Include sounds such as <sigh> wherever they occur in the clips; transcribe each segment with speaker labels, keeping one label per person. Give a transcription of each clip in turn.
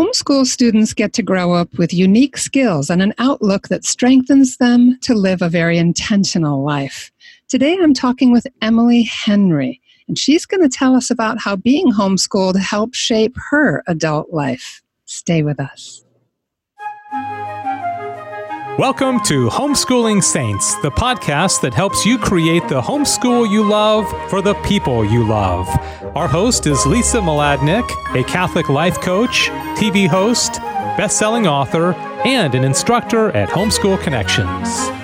Speaker 1: Homeschool students get to grow up with unique skills and an outlook that strengthens them to live a very intentional life. Today I'm talking with Emily Henry, and she's going to tell us about how being homeschooled helped shape her adult life. Stay with us.
Speaker 2: Welcome to Homeschooling Saints, the podcast that helps you create the homeschool you love for the people you love. Our host is Lisa Mladinich, a Catholic life coach, TV host, best-selling author, and an instructor at Homeschool Connections.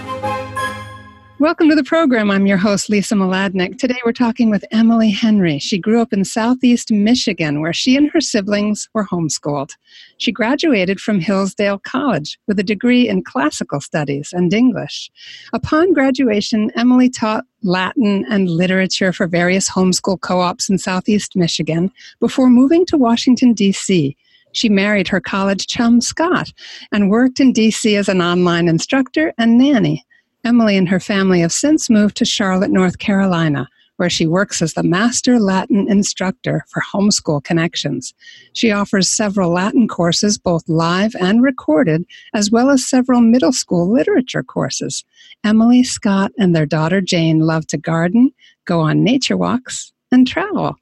Speaker 1: Welcome to the program. I'm your host, Lisa Mladinich. Today we're talking with Emily Henry. She grew up in southeast Michigan, where she and her siblings were homeschooled. She graduated from Hillsdale College with a degree in classical studies and English. Upon graduation, Emily taught Latin and literature for various homeschool co ops in southeast Michigan before moving to Washington, D.C. She married her college chum, Scott, and worked in D.C. as an online instructor and nanny. Emily and her family have since moved to Charlotte, North Carolina, where she works as the Master Latin Instructor for Homeschool Connections. She offers several Latin courses, both live and recorded, as well as several middle school literature courses. Emily, Scott, and their daughter Jane love to garden, go on nature walks, and travel.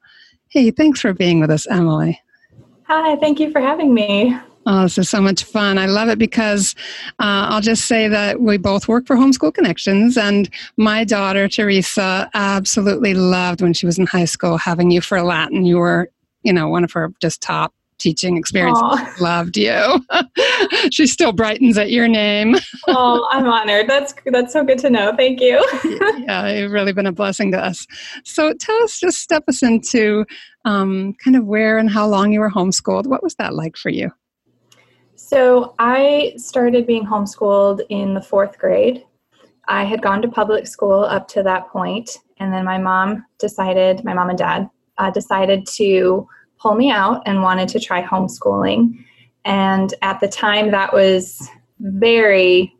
Speaker 1: Hey, thanks for being with us, Emily.
Speaker 3: Hi, thank you for having me.
Speaker 1: Oh, this is so much fun. I love it because uh, I'll just say that we both work for Homeschool Connections, and my daughter, Teresa, absolutely loved when she was in high school having you for Latin. You were, you know, one of her just top teaching experiences. Aww. Loved you. <laughs> she still brightens at your name. <laughs>
Speaker 3: oh, I'm honored. That's that's so good to know. Thank you. <laughs>
Speaker 1: yeah, you've really been a blessing to us. So tell us, just step us into um, kind of where and how long you were homeschooled. What was that like for you?
Speaker 3: So I started being homeschooled in the fourth grade. I had gone to public school up to that point, and then my mom decided, my mom and dad uh, decided to pull me out and wanted to try homeschooling. And at the time, that was very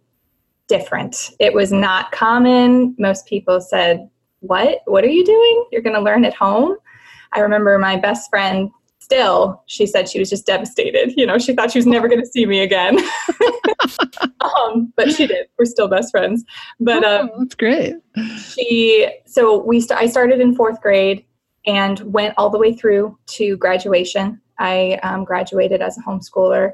Speaker 3: different. It was not common. Most people said, What? What are you doing? You're going to learn at home? I remember my best friend still, she said she was just devastated. You know, she thought she was never going to see me again. <laughs> um, but she did. We're still best friends. But
Speaker 1: oh, um, that's great.
Speaker 3: She so we st- I started in fourth grade and went all the way through to graduation. I um, graduated as a homeschooler.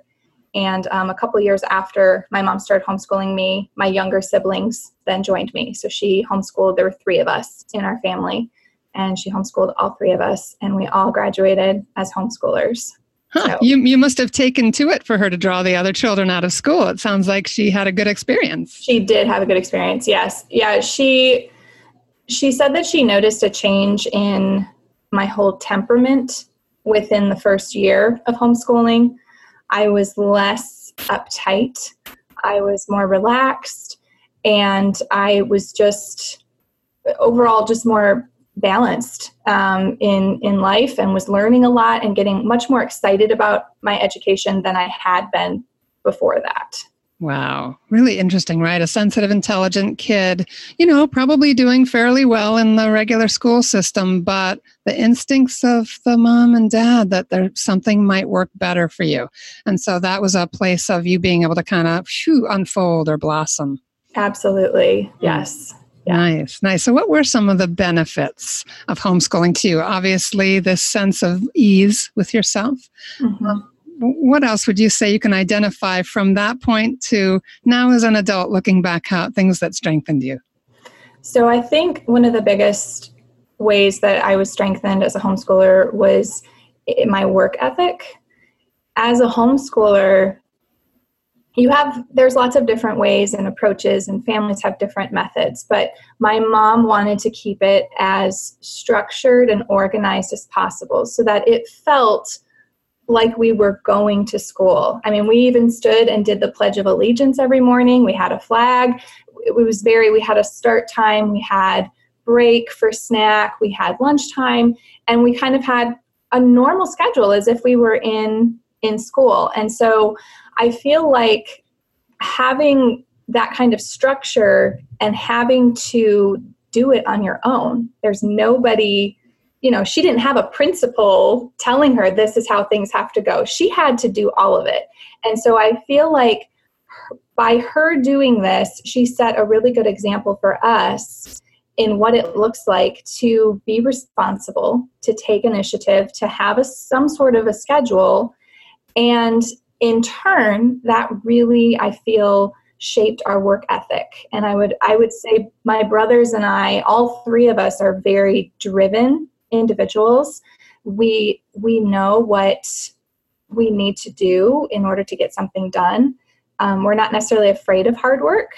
Speaker 3: And um, a couple years after my mom started homeschooling me, my younger siblings then joined me. So she homeschooled. There were three of us in our family and she homeschooled all three of us, and we all graduated as homeschoolers.
Speaker 1: Huh. So, you, you must have taken to it for her to draw the other children out of school. It sounds like she had a good experience.
Speaker 3: She did have a good experience, yes. Yeah, she she said that she noticed a change in my whole temperament within the first year of homeschooling. I was less uptight, I was more relaxed, and I was just overall just more balanced um, in in life and was learning a lot and getting much more excited about my education than I had been before that.
Speaker 1: Wow, really interesting, right? A sensitive, intelligent kid, you know, probably doing fairly well in the regular school system, but the instincts of the mom and dad that there something might work better for you. And so that was a place of you being able to kind of unfold or blossom.
Speaker 3: Absolutely. Yes.
Speaker 1: Yeah. Nice, nice. So, what were some of the benefits of homeschooling to you? Obviously, this sense of ease with yourself. Mm-hmm. Um, what else would you say you can identify from that point to now as an adult looking back out things that strengthened you?
Speaker 3: So, I think one of the biggest ways that I was strengthened as a homeschooler was my work ethic. As a homeschooler, you have there's lots of different ways and approaches and families have different methods but my mom wanted to keep it as structured and organized as possible so that it felt like we were going to school. I mean we even stood and did the pledge of allegiance every morning. We had a flag. It was very we had a start time. We had break for snack. We had lunchtime. And we kind of had a normal schedule as if we were in in school. And so I feel like having that kind of structure and having to do it on your own, there's nobody you know, she didn't have a principal telling her this is how things have to go. She had to do all of it. And so I feel like by her doing this, she set a really good example for us in what it looks like to be responsible, to take initiative, to have a, some sort of a schedule. And in turn, that really, I feel, shaped our work ethic. And I would, I would say my brothers and I, all three of us are very driven individuals. We, we know what we need to do in order to get something done. Um, we're not necessarily afraid of hard work.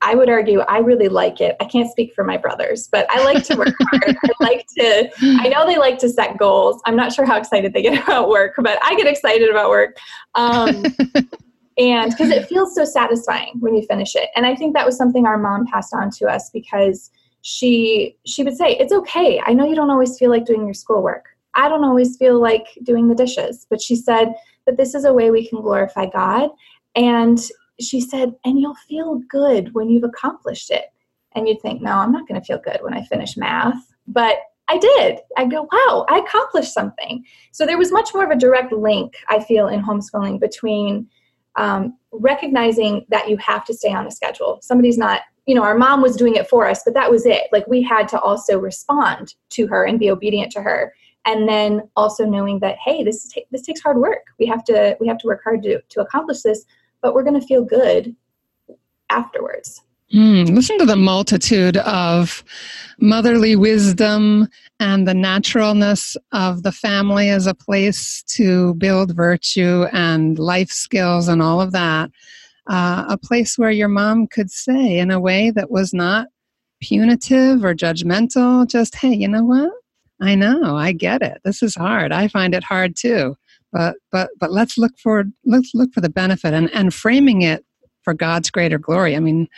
Speaker 3: I would argue I really like it. I can't speak for my brothers, but I like to work hard. <laughs> I like to, I know they like to set goals. I'm not sure how excited they get <laughs> about work, but I get excited about work. Um, <laughs> and because it feels so satisfying when you finish it. And I think that was something our mom passed on to us because she she would say, It's okay. I know you don't always feel like doing your schoolwork. I don't always feel like doing the dishes. But she said that this is a way we can glorify God. And she said, and you'll feel good when you've accomplished it. And you'd think, no, I'm not going to feel good when I finish math. But I did. I go, wow, I accomplished something. So there was much more of a direct link, I feel, in homeschooling between um, recognizing that you have to stay on a schedule. Somebody's not, you know, our mom was doing it for us, but that was it. Like we had to also respond to her and be obedient to her. And then also knowing that, hey, this this takes hard work. We have to we have to work hard to to accomplish this but we're going to feel good afterwards.
Speaker 1: Mm, listen to the multitude of motherly wisdom and the naturalness of the family as a place to build virtue and life skills and all of that. Uh, a place where your mom could say, in a way that was not punitive or judgmental, just, hey, you know what? I know, I get it. This is hard. I find it hard too but but but let's look for let's look for the benefit and and framing it for God's greater glory. I mean,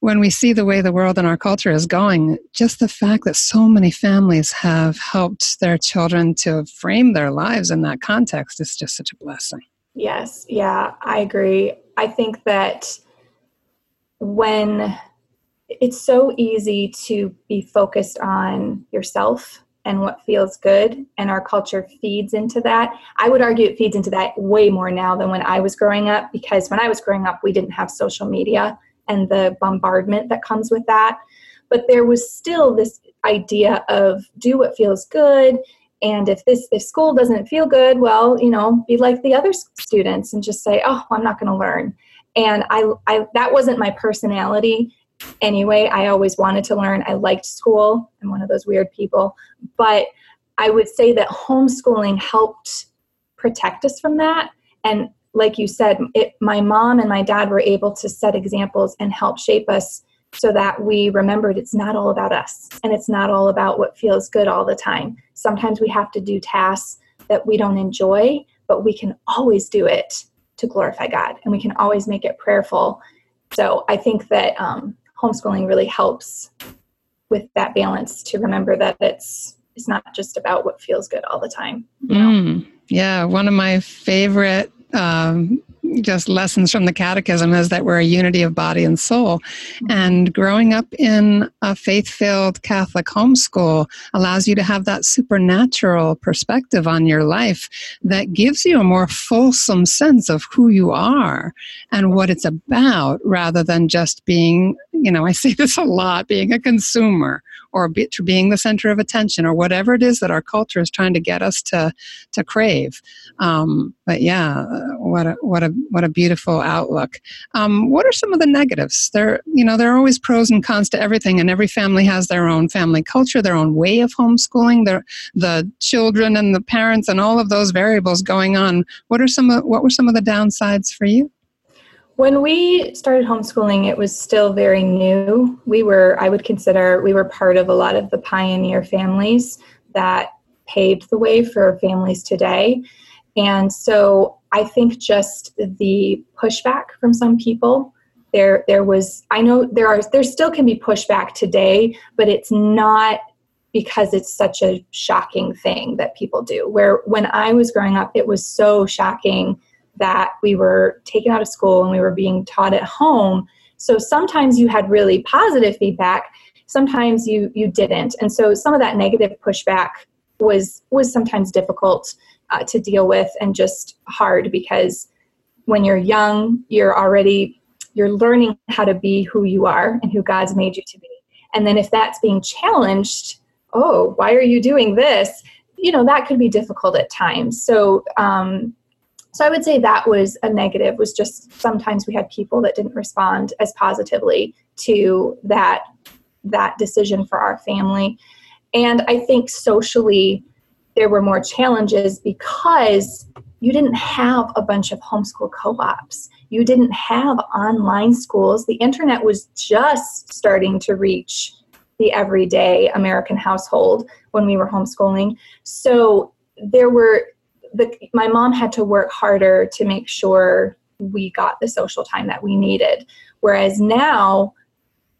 Speaker 1: when we see the way the world and our culture is going, just the fact that so many families have helped their children to frame their lives in that context is just such a blessing.
Speaker 3: Yes, yeah, I agree. I think that when it's so easy to be focused on yourself and what feels good and our culture feeds into that. I would argue it feeds into that way more now than when i was growing up because when i was growing up we didn't have social media and the bombardment that comes with that. But there was still this idea of do what feels good and if this if school doesn't feel good well you know be like the other students and just say oh i'm not going to learn. And I, I that wasn't my personality anyway. I always wanted to learn. I liked school. I'm one of those weird people. But I would say that homeschooling helped protect us from that. And like you said, it, my mom and my dad were able to set examples and help shape us so that we remembered it's not all about us and it's not all about what feels good all the time. Sometimes we have to do tasks that we don't enjoy, but we can always do it to glorify God and we can always make it prayerful. So I think that um, homeschooling really helps with that balance to remember that it's it's not just about what feels good all the time. You know? mm,
Speaker 1: yeah, one of my favorite um, just lessons from the catechism is that we're a unity of body and soul. Mm-hmm. And growing up in a faith filled Catholic homeschool allows you to have that supernatural perspective on your life that gives you a more fulsome sense of who you are and what it's about rather than just being, you know, I see this a lot, being a consumer or be, being the center of attention or whatever it is that our culture is trying to get us to to crave. Um, but yeah, what a what a what a beautiful outlook. Um, what are some of the negatives? There, you know, there are always pros and cons to everything, and every family has their own family culture, their own way of homeschooling, their the children and the parents and all of those variables going on. What are some of what were some of the downsides for you?
Speaker 3: When we started homeschooling, it was still very new. We were, I would consider, we were part of a lot of the pioneer families that paved the way for families today. And so I think just the pushback from some people there there was I know there are there still can be pushback today, but it's not because it's such a shocking thing that people do. Where when I was growing up, it was so shocking that we were taken out of school and we were being taught at home. So sometimes you had really positive feedback, sometimes you you didn't. And so some of that negative pushback was was sometimes difficult uh, to deal with and just hard because when you're young, you're already you're learning how to be who you are and who God's made you to be. And then if that's being challenged, oh, why are you doing this? You know, that could be difficult at times. So um, so I would say that was a negative, was just sometimes we had people that didn't respond as positively to that that decision for our family. And I think socially there were more challenges because you didn't have a bunch of homeschool co-ops. You didn't have online schools. The internet was just starting to reach the everyday American household when we were homeschooling. So there were the, my mom had to work harder to make sure we got the social time that we needed. Whereas now,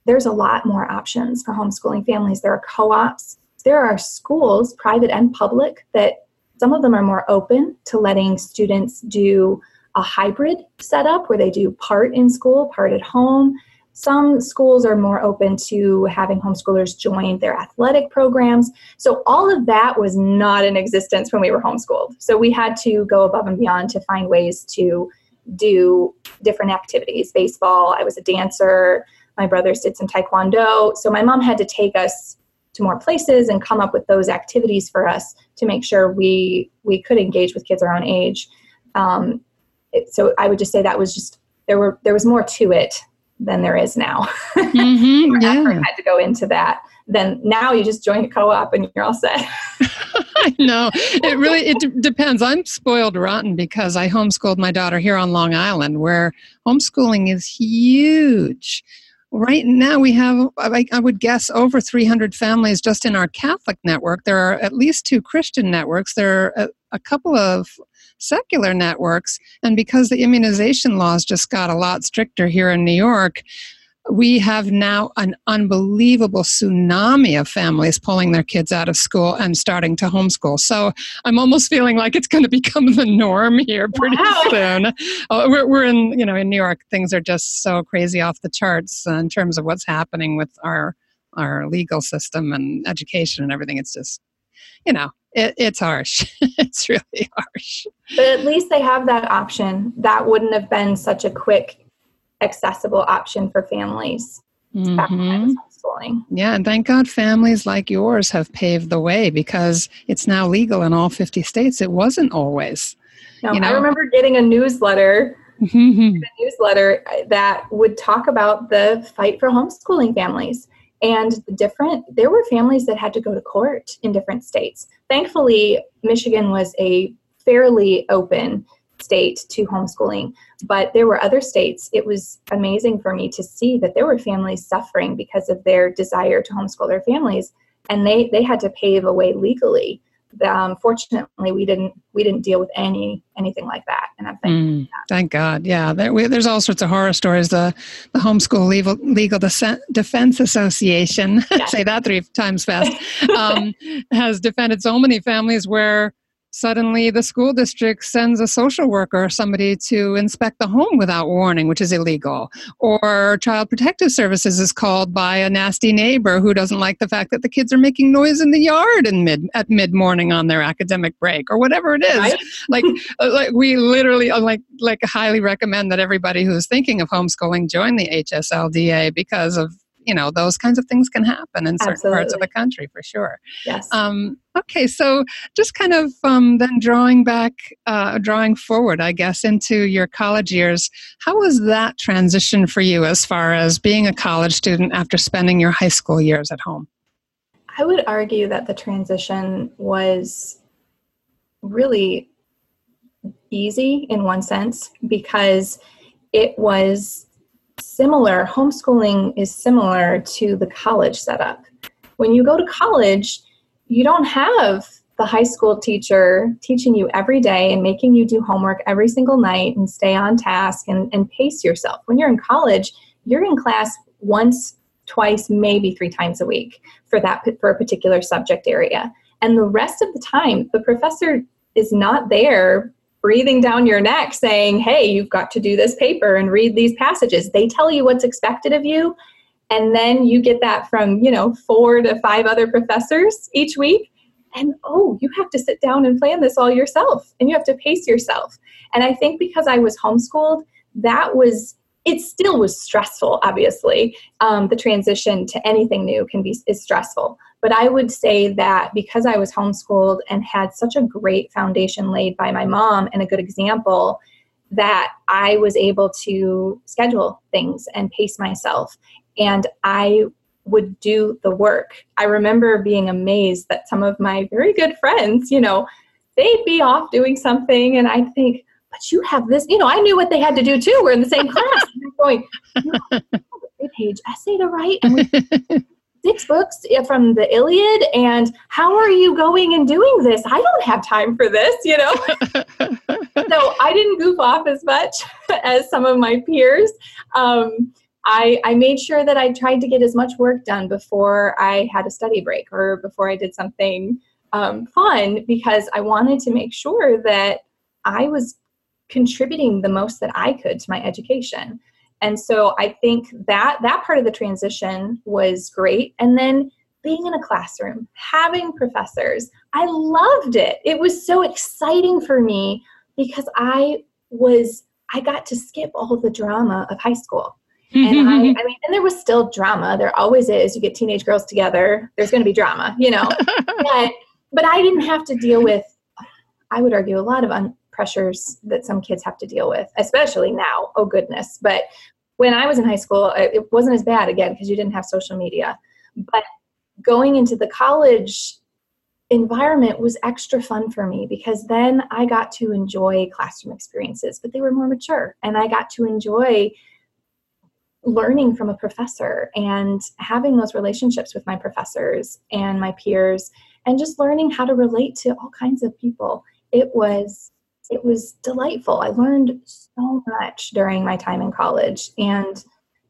Speaker 3: there's a lot more options for homeschooling families. There are co ops, there are schools, private and public, that some of them are more open to letting students do a hybrid setup where they do part in school, part at home. Some schools are more open to having homeschoolers join their athletic programs. So, all of that was not in existence when we were homeschooled. So, we had to go above and beyond to find ways to do different activities. Baseball, I was a dancer, my brothers did some taekwondo. So, my mom had to take us to more places and come up with those activities for us to make sure we we could engage with kids our own age. Um, it, so I would just say that was just there were there was more to it than there is now. Mm-hmm, <laughs> yeah. had to go into that. Then now you just join a co-op and you're all set. <laughs>
Speaker 1: I know. It really it d- depends. I'm spoiled rotten because I homeschooled my daughter here on Long Island, where homeschooling is huge. Right now, we have, I, I would guess, over 300 families just in our Catholic network. There are at least two Christian networks. There are a, a couple of secular networks. And because the immunization laws just got a lot stricter here in New York, we have now an unbelievable tsunami of families pulling their kids out of school and starting to homeschool. So I'm almost feeling like it's going <laughs> to become the norm here pretty wow. soon. Uh, we're, we're in, you know, in New York, things are just so crazy off the charts in terms of what's happening with our our legal system and education and everything. It's just, you know, it, it's harsh. <laughs> it's really harsh.
Speaker 3: But at least they have that option. That wouldn't have been such a quick, accessible option for families. Mm-hmm.
Speaker 1: Yeah, and thank God families like yours have paved the way because it's now legal in all 50 states. It wasn't always.
Speaker 3: No, you know? I remember getting a newsletter mm-hmm. a newsletter that would talk about the fight for homeschooling families and the different there were families that had to go to court in different states thankfully michigan was a fairly open state to homeschooling but there were other states. It was amazing for me to see that there were families suffering because of their desire to homeschool their families and they they had to pave a way legally um, fortunately we didn't we didn't deal with any anything like that. And i'm thankful mm,
Speaker 1: thank god. Yeah there, we, there's all sorts of horror stories. The the homeschool legal, legal defense association <laughs> say that three times fast um, has defended so many families where suddenly the school district sends a social worker or somebody to inspect the home without warning, which is illegal. Or Child Protective Services is called by a nasty neighbor who doesn't like the fact that the kids are making noise in the yard in mid at mid morning on their academic break or whatever it is. Right? <laughs> Like uh, like we literally uh, like like highly recommend that everybody who's thinking of homeschooling join the HSLDA because of you know those kinds of things can happen in certain Absolutely. parts of the country for sure.
Speaker 3: Yes. Um,
Speaker 1: okay so just kind of um, then drawing back uh, drawing forward i guess into your college years how was that transition for you as far as being a college student after spending your high school years at home?
Speaker 3: I would argue that the transition was really easy in one sense because it was similar, homeschooling is similar to the college setup. When you go to college, you don't have the high school teacher teaching you every day and making you do homework every single night and stay on task and, and pace yourself. When you're in college, you're in class once, twice, maybe three times a week for that for a particular subject area. And the rest of the time, the professor is not there breathing down your neck saying, hey, you've got to do this paper and read these passages. They tell you what's expected of you. And then you get that from, you know, four to five other professors each week. and oh, you have to sit down and plan this all yourself and you have to pace yourself. And I think because I was homeschooled, that was it still was stressful obviously um, the transition to anything new can be is stressful but i would say that because i was homeschooled and had such a great foundation laid by my mom and a good example that i was able to schedule things and pace myself and i would do the work i remember being amazed that some of my very good friends you know they'd be off doing something and i'd think but you have this, you know, I knew what they had to do too. We're in the same class. I'm going, no, page essay to write. Six books from the Iliad, and how are you going and doing this? I don't have time for this, you know. <laughs> <laughs> so I didn't goof off as much <laughs> as some of my peers. Um, I, I made sure that I tried to get as much work done before I had a study break or before I did something um, fun because I wanted to make sure that I was contributing the most that I could to my education. And so I think that that part of the transition was great. And then being in a classroom, having professors, I loved it. It was so exciting for me because I was I got to skip all the drama of high school. and I, <laughs> I mean, and there was still drama. There always is. You get teenage girls together, there's going to be drama, you know. <laughs> but but I didn't have to deal with. I would argue a lot of un, pressures that some kids have to deal with, especially now. Oh, goodness. But when I was in high school, it wasn't as bad again because you didn't have social media. But going into the college environment was extra fun for me because then I got to enjoy classroom experiences, but they were more mature. And I got to enjoy learning from a professor and having those relationships with my professors and my peers and just learning how to relate to all kinds of people. It was it was delightful. I learned so much during my time in college, and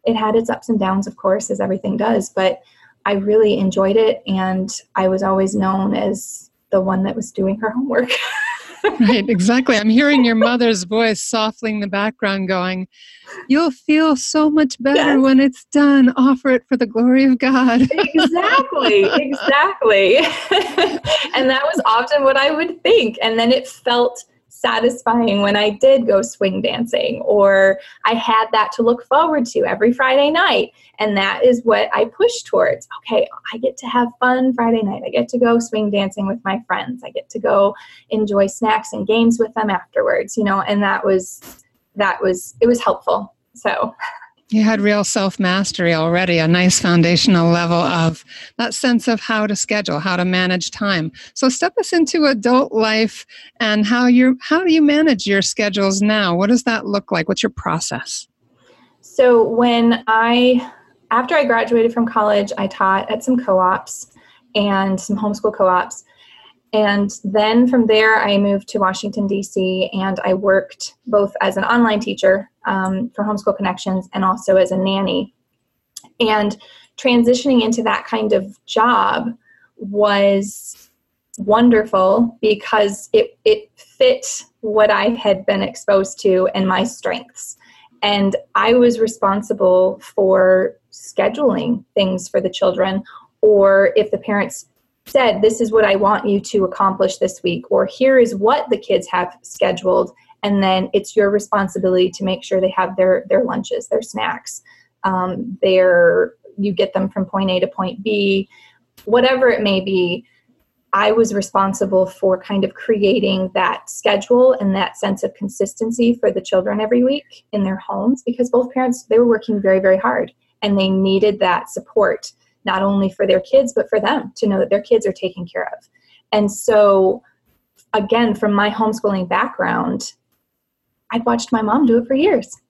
Speaker 3: it had its ups and downs, of course, as everything does, but I really enjoyed it, and I was always known as the one that was doing her homework. <laughs>
Speaker 1: right, exactly. I'm hearing your mother's voice softly in the background going, You'll feel so much better yes. when it's done. Offer it for the glory of God. <laughs>
Speaker 3: exactly, exactly. <laughs> and that was often what I would think. And then it felt satisfying when I did go swing dancing, or I had that to look forward to every Friday night. And that is what I push towards. Okay, I get to have fun Friday night. I get to go swing dancing with my friends. I get to go enjoy snacks and games with them afterwards, you know, and that was, that was, it was helpful. So, <laughs>
Speaker 1: you had real self mastery already, a nice foundational level of that sense of how to schedule, how to manage time. So step us into adult life and how you how do you manage your schedules now? What does that look like? What's your process?
Speaker 3: So when I after I graduated from college, I taught at some co-ops and some homeschool co-ops. And then from there, I moved to Washington, D.C., and I worked both as an online teacher um, for Homeschool Connections and also as a nanny. And transitioning into that kind of job was wonderful because it, it fit what I had been exposed to and my strengths. And I was responsible for scheduling things for the children, or if the parents said, This is what I want you to accomplish this week, or here is what the kids have scheduled, and then it's your responsibility to make sure they have their their lunches, their snacks, um, their you get them from point A to point B, whatever it may be. I was responsible for kind of creating that schedule and that sense of consistency for the children every week in their homes because both parents they were working very very hard and they needed that support not only for their kids but for them to know that their kids are taken care of. And so again from my homeschooling background I'd watched my mom do it for years.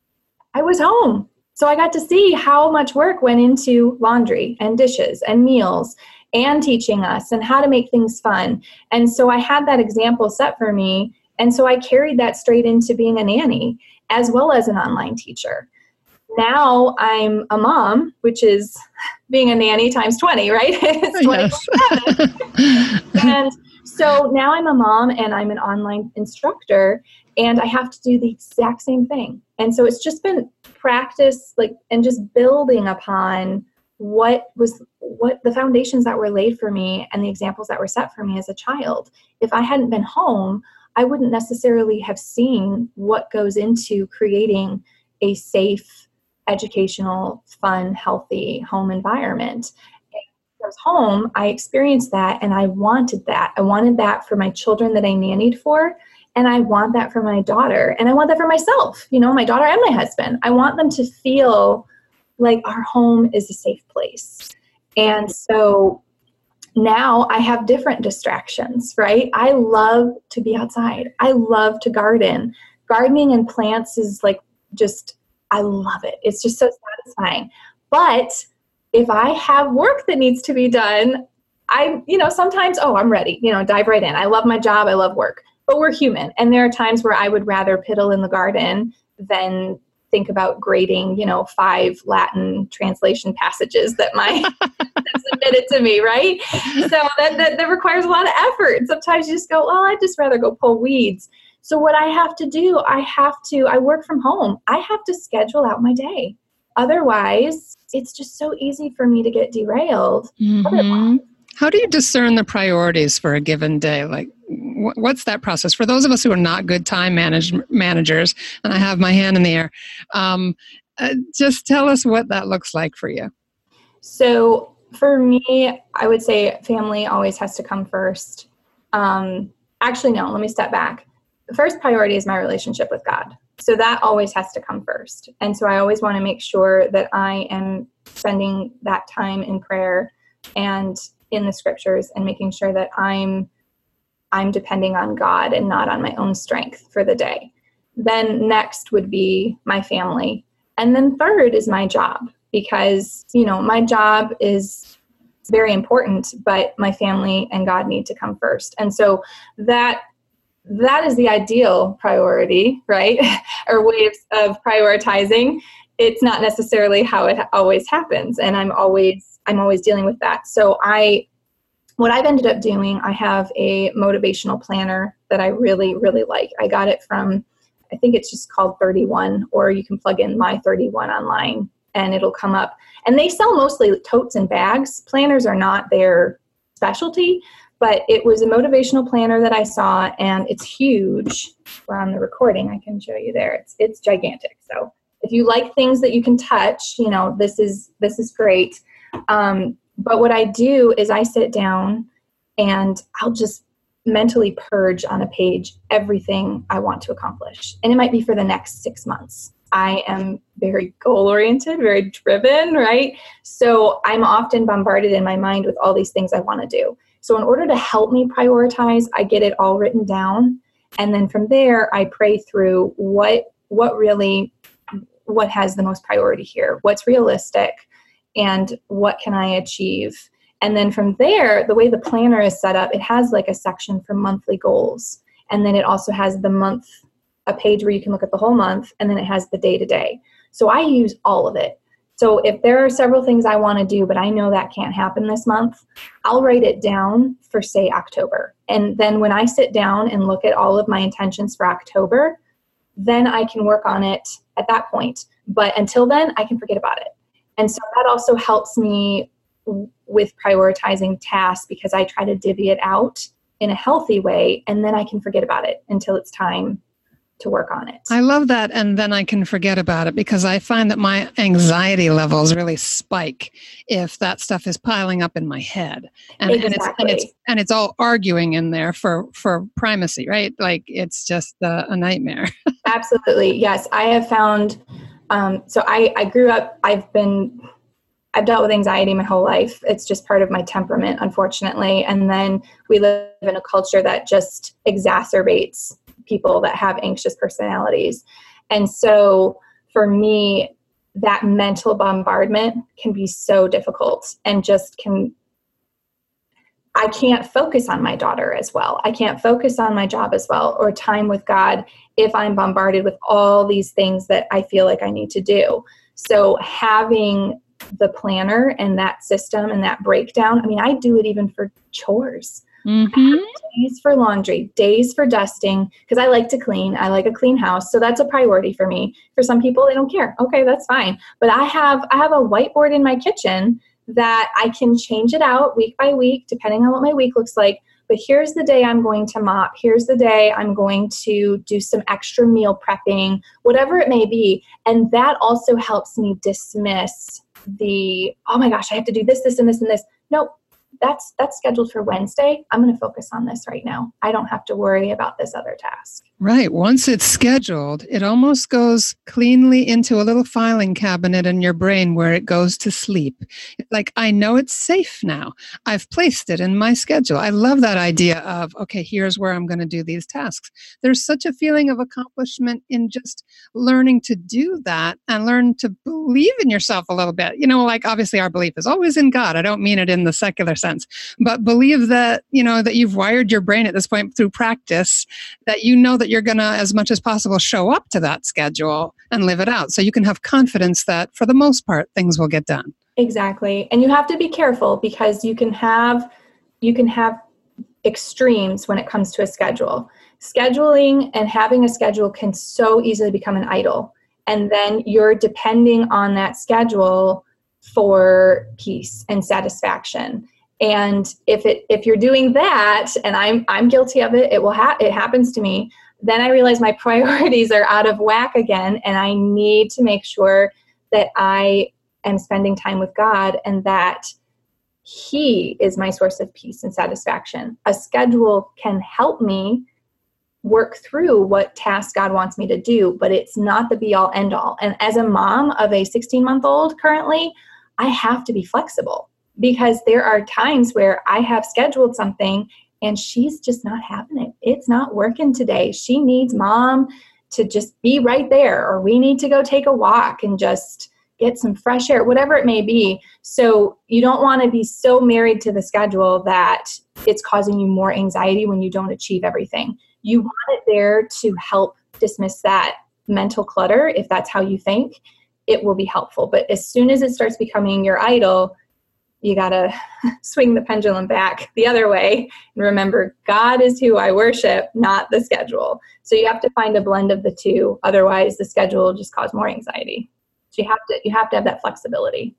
Speaker 3: I was home. So I got to see how much work went into laundry and dishes and meals and teaching us and how to make things fun. And so I had that example set for me. And so I carried that straight into being a nanny as well as an online teacher. Now I'm a mom, which is being a nanny times 20, right? <laughs>
Speaker 1: it's oh, yes. <laughs>
Speaker 3: and so now I'm a mom and I'm an online instructor and I have to do the exact same thing. And so it's just been practice like and just building upon what was what the foundations that were laid for me and the examples that were set for me as a child if i hadn't been home i wouldn't necessarily have seen what goes into creating a safe educational fun healthy home environment I was home, I experienced that and I wanted that. I wanted that for my children that I nannied for, and I want that for my daughter, and I want that for myself, you know, my daughter and my husband. I want them to feel like our home is a safe place. And so now I have different distractions, right? I love to be outside. I love to garden. Gardening and plants is like just, I love it. It's just so satisfying. But if I have work that needs to be done, I, you know, sometimes, oh, I'm ready, you know, dive right in. I love my job, I love work, but we're human. And there are times where I would rather piddle in the garden than think about grading, you know, five Latin translation passages that my <laughs> submitted to me, right? So that, that, that requires a lot of effort. Sometimes you just go, well, I'd just rather go pull weeds. So what I have to do, I have to, I work from home. I have to schedule out my day. Otherwise, it's just so easy for me to get derailed.
Speaker 1: Mm-hmm. How do you discern the priorities for a given day? Like, what's that process for those of us who are not good time manage- managers? And I have my hand in the air. Um, uh, just tell us what that looks like for you.
Speaker 3: So, for me, I would say family always has to come first. Um, actually, no, let me step back. The first priority is my relationship with God. So that always has to come first. And so i always want to make sure that i am spending that time in prayer and in the scriptures and making sure that i'm i'm depending on god and not on my own strength for the day. Then next would be my family. And then third is my job because you know my job is very important but my family and god need to come first. And so that that is the ideal priority, right? <laughs> or ways of prioritizing. It's not necessarily how it always happens, and I'm always I'm always dealing with that. So I what I've ended up doing, I have a motivational planner that I really really like. I got it from I think it's just called 31 or you can plug in my 31 online and it'll come up. And they sell mostly totes and bags. Planners are not their specialty, but it was a motivational planner that I saw, and it's huge. We're on the recording. I can show you there. It's it's gigantic. So if you like things that you can touch, you know this is this is great. Um, but what I do is I sit down and I'll just mentally purge on a page everything I want to accomplish, and it might be for the next six months. I am very goal oriented, very driven, right? So I'm often bombarded in my mind with all these things I want to do. So, in order to help me prioritize, I get it all written down. And then from there, I pray through what what really what has the most priority here what's realistic and what can i achieve? And then from there the way the planner is set up it has like a section for monthly goals. And then it also has the month a page where you can look at the whole month and then it has the day to day so i use all of it so if there are several things I want to do, but I know that can't happen this month, I'll write it down for, say, October. And then when I sit down and look at all of my intentions for October, then I can work on it at that point. But until then, I can forget about it. And so that also helps me with prioritizing tasks because I try to divvy it out in a healthy way and then I can forget about it until it's time to work on it.
Speaker 1: I love that. And then I can forget about it because I find that my anxiety levels really spike if that stuff is piling up in my head. And, exactly. and, it's, and, it's, and it's all arguing in there for, for primacy, right? Like it's just uh, a nightmare. <laughs>
Speaker 3: Absolutely. Yes. I have found, um, so I, I grew up, I've been, I've dealt with anxiety my whole life. It's just part of my temperament, unfortunately. And then we live in a culture that just exacerbates people that have anxious personalities. And so for me, that mental bombardment can be so difficult and just can I can't focus on my daughter as well. I can't focus on my job as well or time with God if I'm bombarded with all these things that I feel like I need to do. So having the planner and that system and that breakdown, I mean, I do it even for chores Mm-hmm. days for laundry, days for dusting, because I like to clean. I like a clean house. So that's a priority for me. For some people, they don't care. Okay, that's fine. But I have I have a whiteboard in my kitchen that I can change it out week by week, depending on what my week looks like. But here's the day I'm going to mop. Here's the day I'm going to do some extra meal prepping, whatever it may be. And that also helps me dismiss the, oh my gosh, I have to do this, this, and this, and this. Nope, that's that's scheduled for Wednesday. I'm going to focus on this right now. I don't have to worry about this other task.
Speaker 1: Right. Once it's scheduled, it almost goes cleanly into a little filing cabinet in your brain where it goes to sleep. Like, I know it's safe now. I've placed it in my schedule. I love that idea of, okay, here's where I'm going to do these tasks. There's such a feeling of accomplishment in just learning to do that and learn to believe in yourself a little bit. You know, like obviously our belief is always in God. I don't mean it in the secular sense, but believe that, you know, that you've wired your brain at this point through practice, that you know that that you're going to, as much as possible, show up to that schedule and live it out. So you can have confidence that for the most part, things will get done.
Speaker 3: Exactly. And you have to be careful because you can have you can have extremes when it comes to a schedule. Scheduling and having a schedule can so easily become an idol. And then you're depending on that schedule for peace and satisfaction and if it if you're doing that and i'm i'm guilty of it it will ha- it happens to me then I realize my <laughs> priorities are out of whack again, and I need to make sure that I am spending time with God and that He is my source of peace and satisfaction. A schedule can help me work through what task God wants me to do, but it's not the be all end all. And as a mom of a 16 month old currently, I have to be flexible because there are times where I have scheduled something and she's just not having it. It's not working today. She needs mom to just be right there, or we need to go take a walk and just get some fresh air, whatever it may be. So you don't want to be so married to the schedule that it's causing you more anxiety when you don't achieve everything. You want it there to help dismiss that mental clutter if that's how you think. It will be helpful. But as soon as it starts becoming your idol, you got to <laughs> swing the pendulum back the other way and remember God is who I worship, not the schedule. So you have to find a blend of the two. Otherwise, the schedule will just cause more anxiety. So you have to you have to have that flexibility.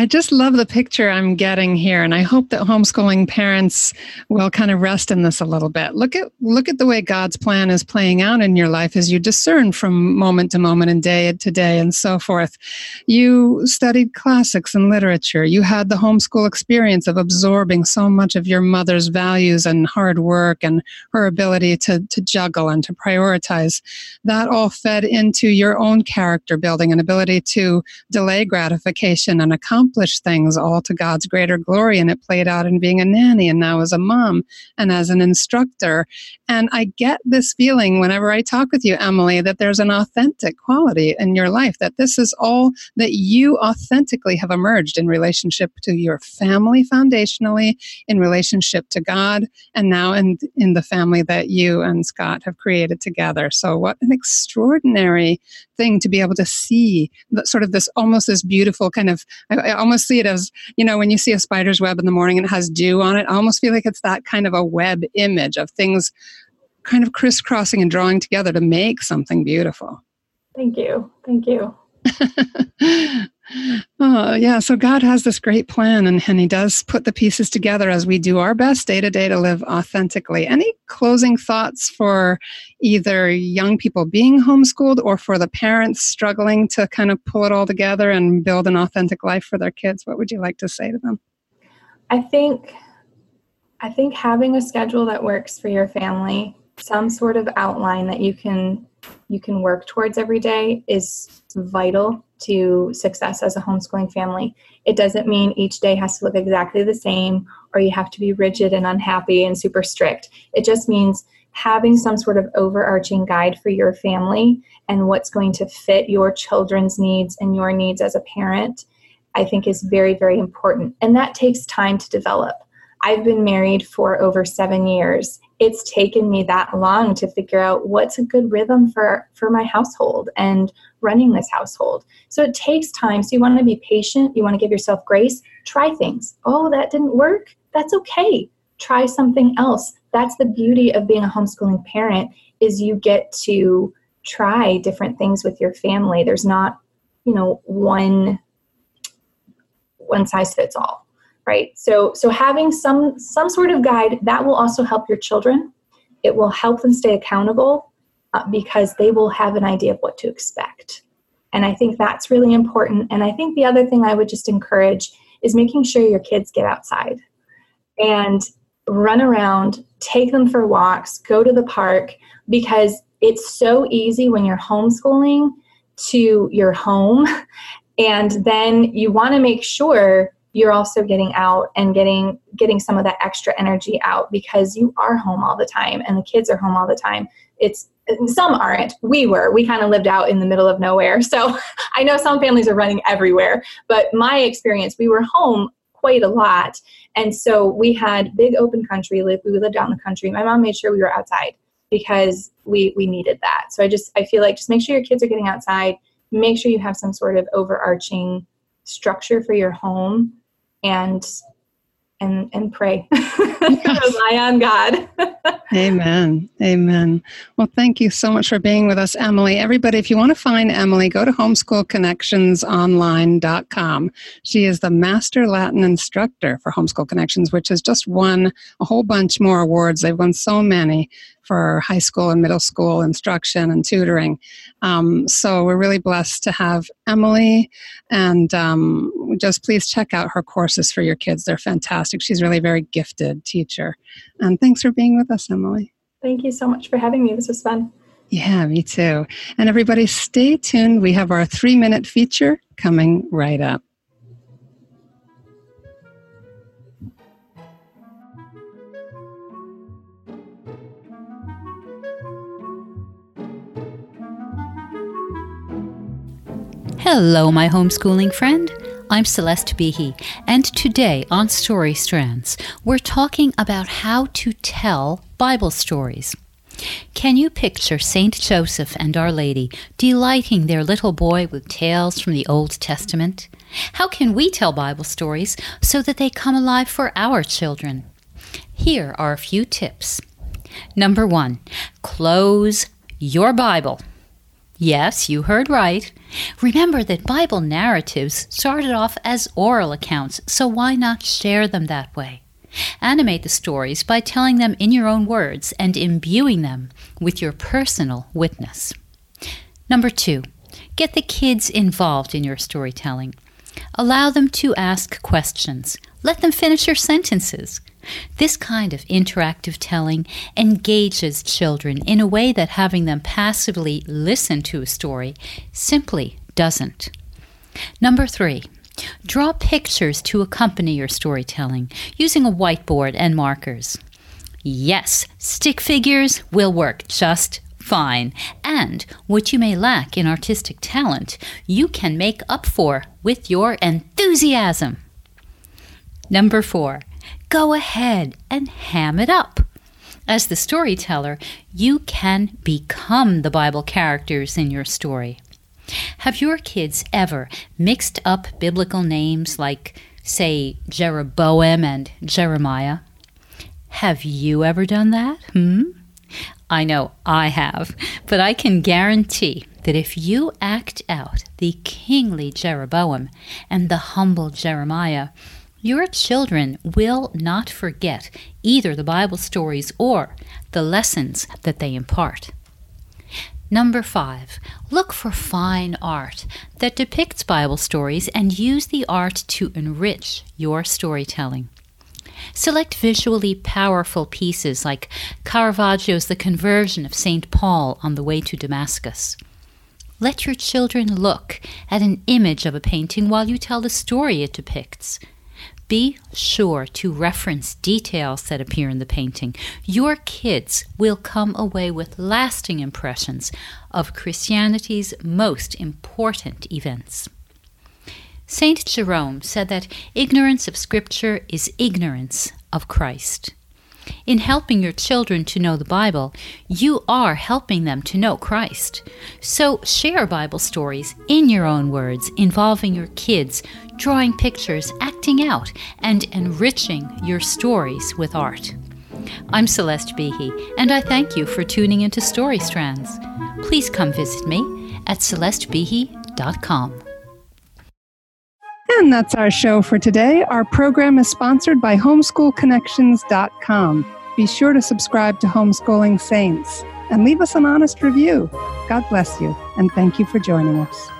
Speaker 1: I just love the picture I'm getting here, and I hope that homeschooling parents will kind of rest in this a little bit. Look at look at the way God's plan is playing out in your life as you discern from moment to moment and day to day and so forth. You studied classics and literature. You had the homeschool experience of absorbing so much of your mother's values and hard work and her ability to, to juggle and to prioritize. That all fed into your own character building and ability to delay gratification and accomplish accomplish things all to God's greater glory. And it played out in being a nanny and now as a mom and as an instructor. And I get this feeling whenever I talk with you, Emily, that there's an authentic quality in your life, that this is all that you authentically have emerged in relationship to your family foundationally, in relationship to God, and now in, in the family that you and Scott have created together. So, what an extraordinary thing to be able to see the, sort of this almost this beautiful kind of I, I, almost see it as you know when you see a spider's web in the morning and it has dew on it i almost feel like it's that kind of a web image of things kind of crisscrossing and drawing together to make something beautiful.
Speaker 3: Thank you. Thank you <laughs>
Speaker 1: oh, yeah. So God has this great plan, and, and He does put the pieces together as we do our best day to day to live authentically. Any closing thoughts for either young people being homeschooled or for the parents struggling to kind of pull it all together and build an authentic life for their kids? What would you like to say to them?
Speaker 3: I think. I think having a schedule that works for your family, some sort of outline that you can you can work towards every day is vital to success as a homeschooling family. It doesn't mean each day has to look exactly the same or you have to be rigid and unhappy and super strict. It just means having some sort of overarching guide for your family and what's going to fit your children's needs and your needs as a parent, I think is very, very important. And that takes time to develop. I've been married for over seven years. It's taken me that long to figure out what's a good rhythm for, for my household and running this household. So it takes time. So you want to be patient. You want to give yourself grace. Try things. Oh, that didn't work. That's okay. try something else. That's the beauty of being a homeschooling parent is you get to try different things with your family. There's not, you know, one one size fits all, right? So so having some some sort of guide that will also help your children. It will help them stay accountable uh, because they will have an idea of what to expect. And I think that's really important. And I think the other thing I would just encourage is making sure your kids get outside and run around, take them for walks, go to the park, because it's so easy when you're homeschooling to your home. <laughs> And then you want to make sure you're also getting out and getting getting some of that extra energy out because you are home all the time and the kids are home all the time. It's some aren't. We were. We kind of lived out in the middle of nowhere. <laughs> So I know some families are running everywhere, but my experience, we were home quite a lot. And so we had big open country. We lived out in the country. My mom made sure we were outside because we we needed that. So I just I feel like just make sure your kids are getting outside. Make sure you have some sort of overarching structure for your home and and and pray. <laughs> Rely on God. <laughs>
Speaker 1: Amen. Amen. Well, thank you so much for being with us, Emily. Everybody, if you want to find Emily, go to homeschoolconnectionsonline.com. She is the Master Latin Instructor for Homeschool Connections, which has just won a whole bunch more awards. They've won so many for high school and middle school instruction and tutoring. Um, so we're really blessed to have Emily, and um, just please check out her courses for your kids. They're fantastic. She's really a very gifted teacher. And thanks for being with us, Emily.
Speaker 3: Thank you so much for having me. This was fun.
Speaker 1: Yeah, me too. And everybody, stay tuned. We have our three minute feature coming right up.
Speaker 4: Hello, my homeschooling friend. I'm Celeste Behe, and today on Story Strands, we're talking about how to tell Bible stories. Can you picture Saint Joseph and Our Lady delighting their little boy with tales from the Old Testament? How can we tell Bible stories so that they come alive for our children? Here are a few tips. Number one, close your Bible. Yes, you heard right. Remember that Bible narratives started off as oral accounts, so why not share them that way? Animate the stories by telling them in your own words and imbuing them with your personal witness. Number two, get the kids involved in your storytelling. Allow them to ask questions. Let them finish your sentences. This kind of interactive telling engages children in a way that having them passively listen to a story simply doesn't. Number three, draw pictures to accompany your storytelling using a whiteboard and markers. Yes, stick figures will work just fine. And what you may lack in artistic talent, you can make up for with your enthusiasm. Number four, go ahead and ham it up. As the storyteller, you can become the Bible characters in your story. Have your kids ever mixed up biblical names like, say, Jeroboam and Jeremiah? Have you ever done that? Hmm? I know I have, but I can guarantee that if you act out the kingly Jeroboam and the humble Jeremiah, your children will not forget either the Bible stories or the lessons that they impart. Number five, look for fine art that depicts Bible stories and use the art to enrich your storytelling. Select visually powerful pieces like Caravaggio's The Conversion of St. Paul on the Way to Damascus. Let your children look at an image of a painting while you tell the story it depicts. Be sure to reference details that appear in the painting. Your kids will come away with lasting impressions of Christianity's most important events. Saint Jerome said that ignorance of Scripture is ignorance of Christ. In helping your children to know the Bible, you are helping them to know Christ. So share Bible stories in your own words involving your kids, drawing pictures, acting out, and enriching your stories with art. I'm Celeste Behe, and I thank you for tuning into Story Strands. Please come visit me at celestebehe.com.
Speaker 1: And that's our show for today. Our program is sponsored by homeschoolconnections.com. Be sure to subscribe to Homeschooling Saints and leave us an honest review. God bless you, and thank you for joining us.